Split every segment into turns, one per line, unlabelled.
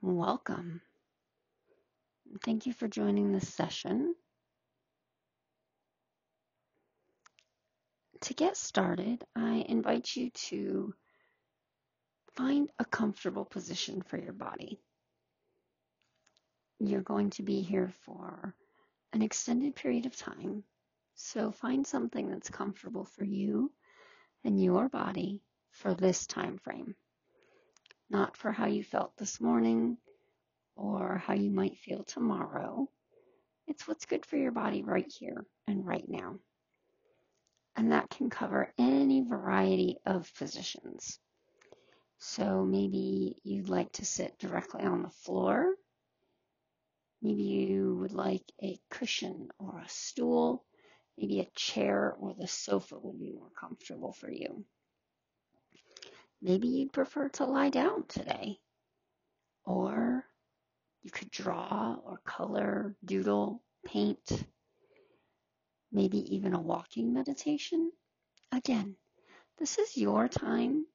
Welcome. Thank you for joining this session. To get started, I invite you to find a comfortable position for your body. You're going to be here for an extended period of time, so find something that's comfortable for you and your body for this time frame, not for how you felt this morning or how you might feel tomorrow. It's what's good for your body right here and right now. And that can cover any variety of positions. So maybe you'd like to sit directly on the floor. Maybe you would like a cushion or a stool. Maybe a chair or the sofa would be more comfortable for you. Maybe you'd prefer to lie down today. Or you could draw or color, doodle, paint, maybe even a walking meditation. Again, this is your time.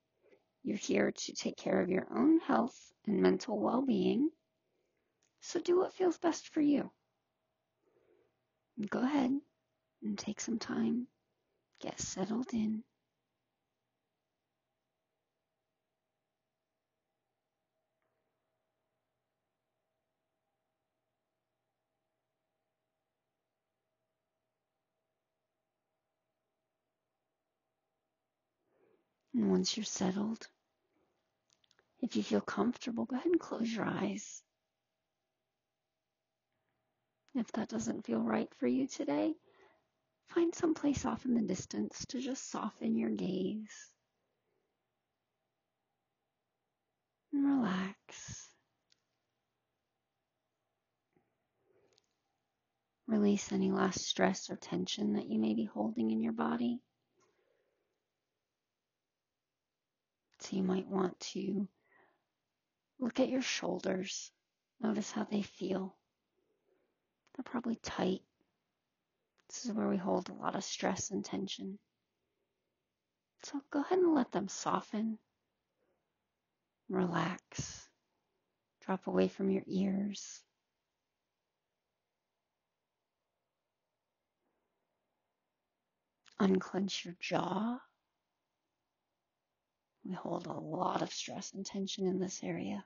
You're here to take care of your own health and mental well being. So do what feels best for you. Go ahead and take some time, get settled in. And once you're settled, if you feel comfortable, go ahead and close your eyes. If that doesn't feel right for you today, find some place off in the distance to just soften your gaze and relax. Release any last stress or tension that you may be holding in your body. So you might want to look at your shoulders. Notice how they feel. They're probably tight. This is where we hold a lot of stress and tension. So go ahead and let them soften, relax, drop away from your ears. Unclench your jaw we hold a lot of stress and tension in this area.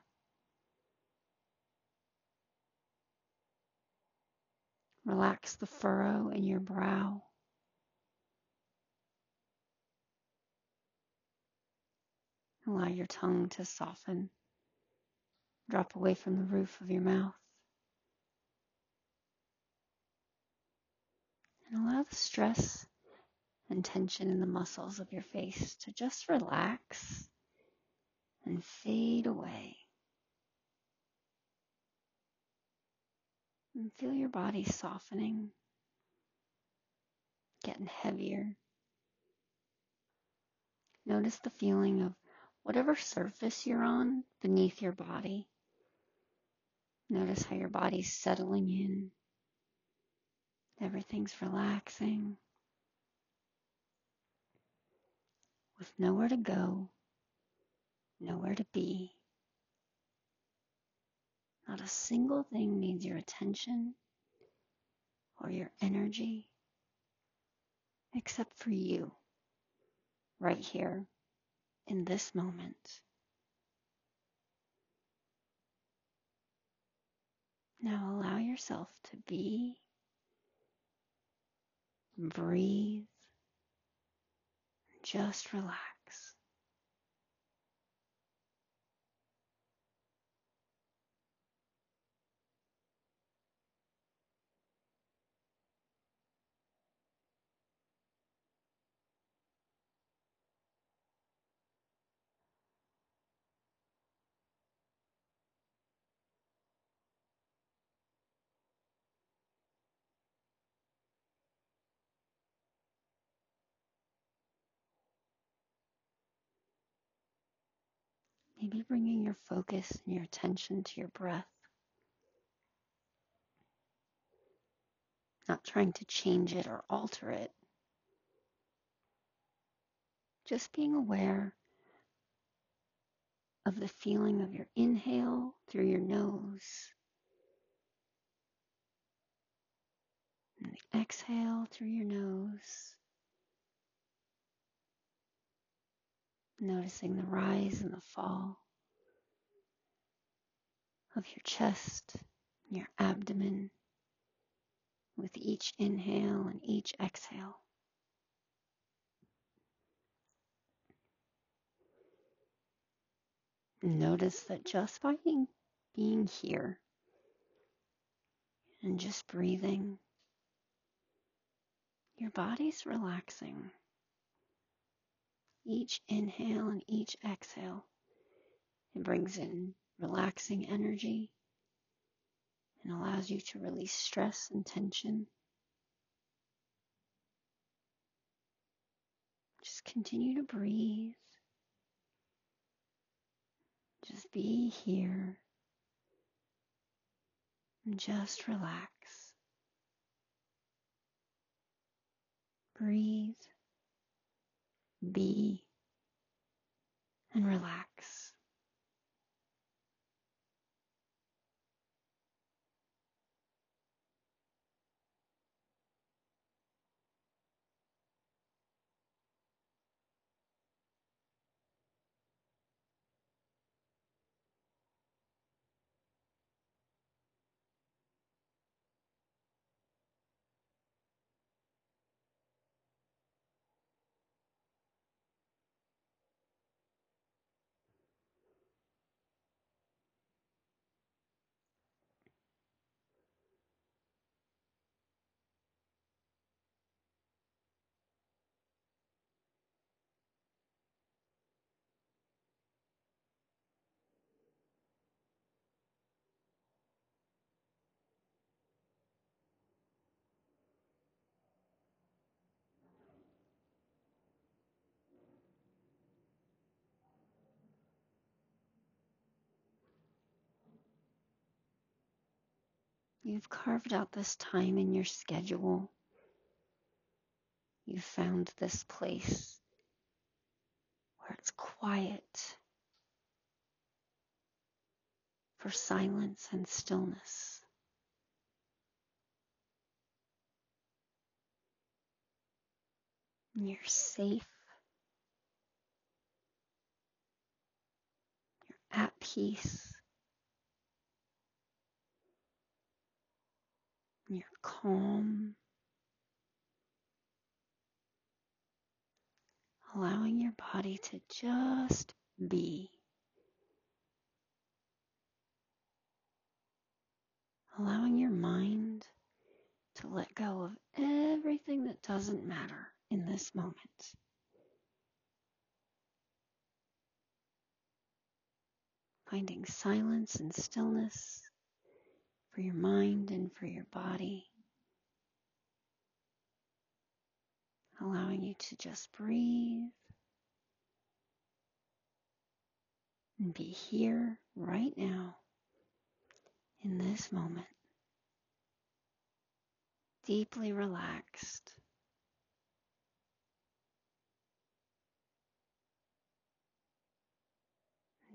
Relax the furrow in your brow. Allow your tongue to soften, drop away from the roof of your mouth. And allow the stress and tension in the muscles of your face to just relax and fade away. And feel your body softening, getting heavier. Notice the feeling of whatever surface you're on beneath your body. Notice how your body's settling in. Everything's relaxing. With nowhere to go, nowhere to be. Not a single thing needs your attention or your energy except for you right here in this moment. Now allow yourself to be, breathe, just relax. Maybe bringing your focus and your attention to your breath. Not trying to change it or alter it. Just being aware of the feeling of your inhale through your nose and the exhale through your nose. Noticing the rise and the fall of your chest and your abdomen with each inhale and each exhale. Notice that just by being, being here and just breathing, your body's relaxing. Each inhale and each exhale, it brings in relaxing energy and allows you to release stress and tension. Just continue to breathe. Just be here and just relax. Breathe, be, and relax. You've carved out this time in your schedule. You've found this place where it's quiet for silence and stillness. You're safe. You're at peace. You're calm. Allowing your body to just be. Allowing your mind to let go of everything that doesn't matter in this moment. Finding silence and stillness for your mind and for your body. Allowing you to just breathe and be here right now in this moment. Deeply relaxed.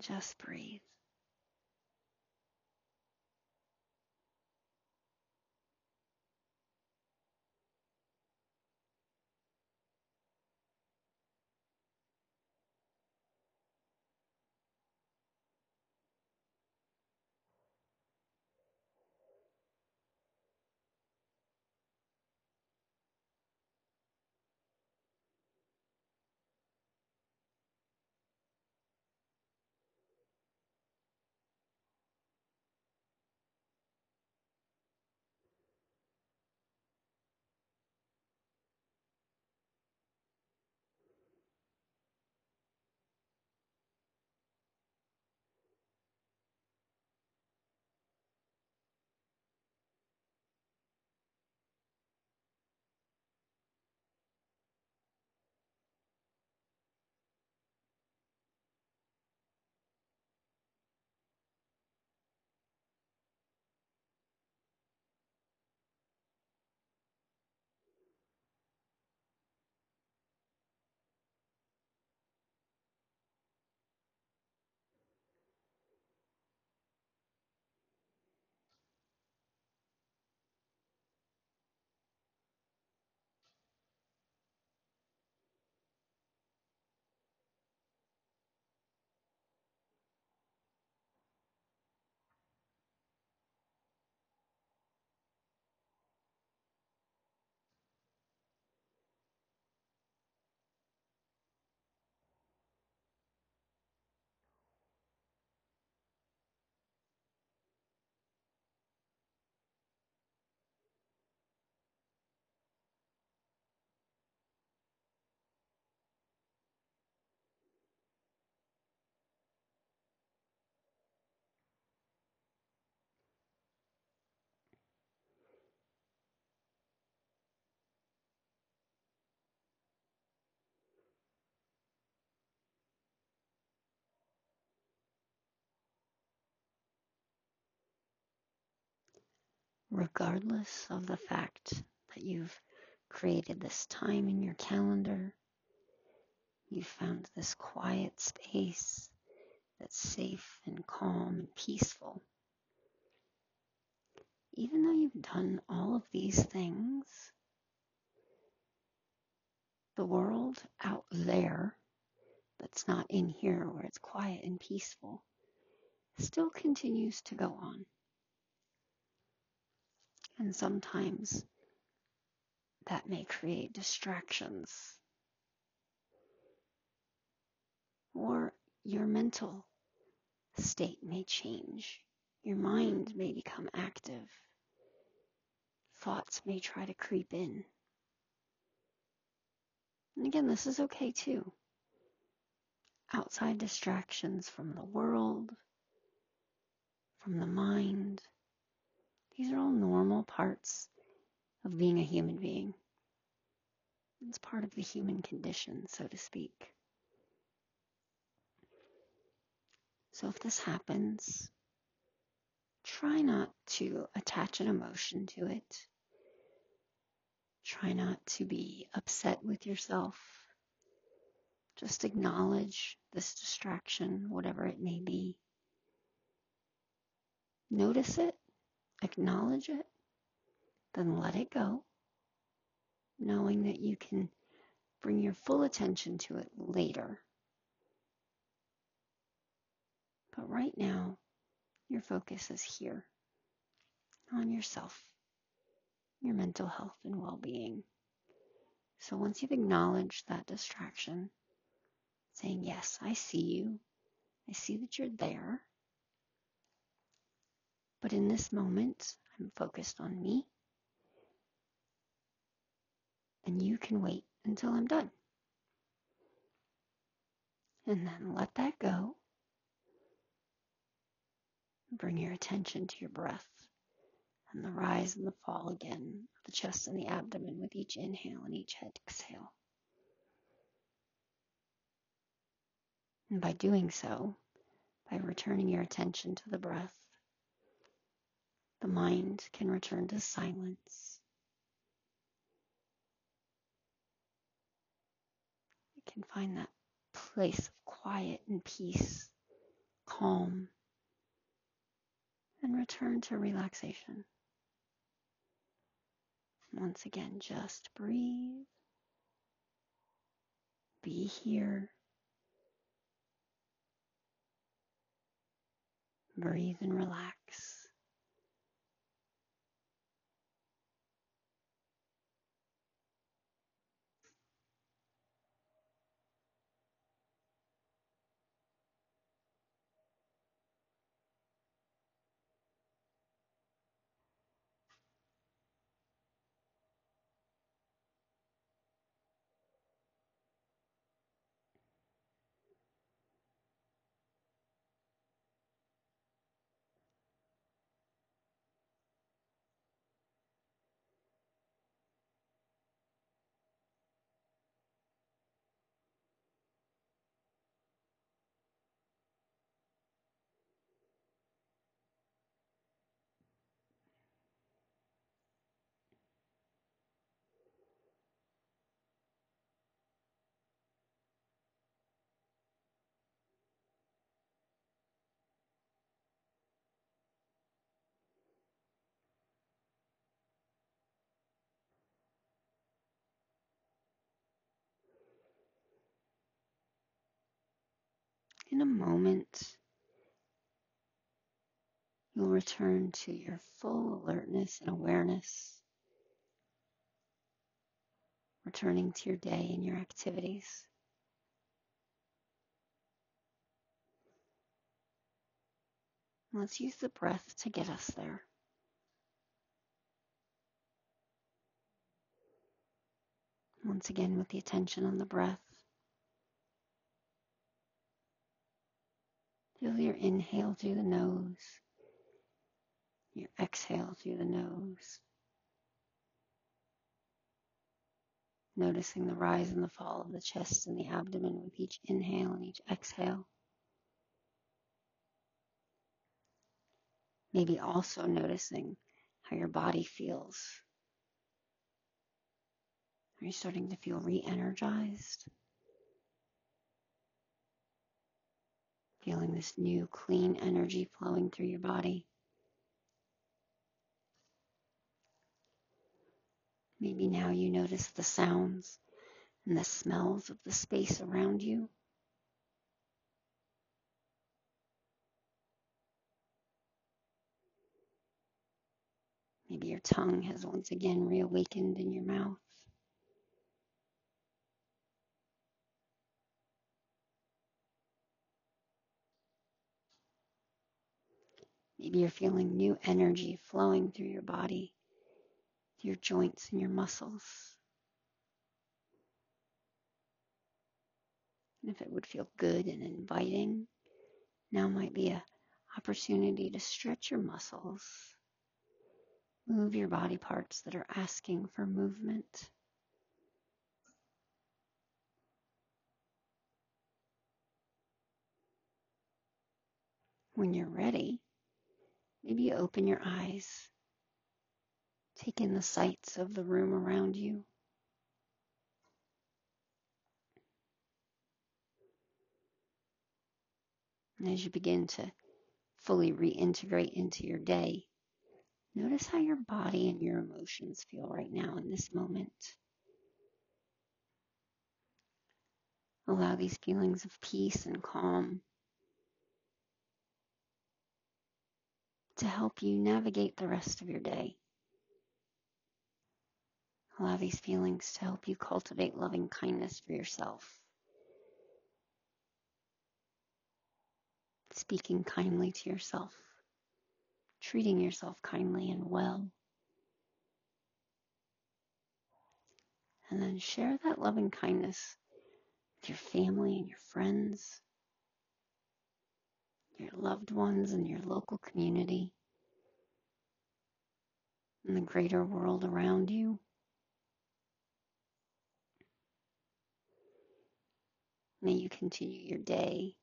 Just breathe. Regardless of the fact that you've created this time in your calendar. You found this quiet space that's safe and calm and peaceful. Even though you've done all of these things, the world out there that's not in here where it's quiet and peaceful still continues to go on. And sometimes that may create distractions or your mental state may change. Your mind may become active. Thoughts may try to creep in. And again, this is okay too. Outside distractions from the world, from the mind, these are all normal parts of being a human being. It's part of the human condition, so to speak. So if this happens, try not to attach an emotion to it. Try not to be upset with yourself. Just acknowledge this distraction, whatever it may be. Notice it, acknowledge it, then let it go, knowing that you can bring your full attention to it later. But right now, your focus is here on yourself, your mental health and well being. So once you've acknowledged that distraction, saying, Yes, I see you, I see that you're there. But in this moment, I'm focused on me. And you can wait until I'm done. And then let that go Bring your attention to your breath and the rise and the fall again of the chest and the abdomen with each inhale and each exhale. And by doing so, by returning your attention to the breath, the mind can return to silence. It can find that place of quiet and peace, calm, and return to relaxation. Once again, just breathe. Be here. Breathe and relax. In a moment, you'll return to your full alertness and awareness, returning to your day and your activities. Let's use the breath to get us there. Once again, with the attention on the breath. Feel your inhale through the nose, your exhale through the nose. Noticing the rise and the fall of the chest and the abdomen with each inhale and each exhale. Maybe also noticing how your body feels. Are you starting to feel re energized? Feeling this new clean energy flowing through your body. Maybe now you notice the sounds and the smells of the space around you. Maybe your tongue has once again reawakened in your mouth. Maybe you're feeling new energy flowing through your body, your joints and your muscles. And if it would feel good and inviting, now might be an opportunity to stretch your muscles Move your body parts that are asking for movement. When you're ready, maybe open your eyes. Take in the sights of the room around you. And as you begin to fully reintegrate into your day, Notice how your body and your emotions feel right now in this moment. Allow these feelings of peace and calm to help you navigate the rest of your day. Allow these feelings to help you cultivate loving kindness for yourself. Speaking kindly to yourself treating yourself kindly and well. And then share that loving kindness with your family and your friends, your loved ones, and your local community, and the greater world around you. May you continue your day,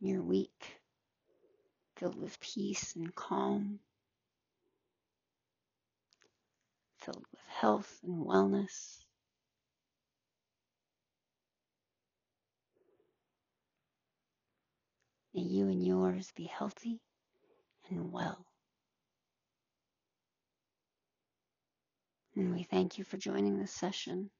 your week, filled with peace and calm, filled with health and wellness. May you and yours be healthy and well. And we thank you for joining this session.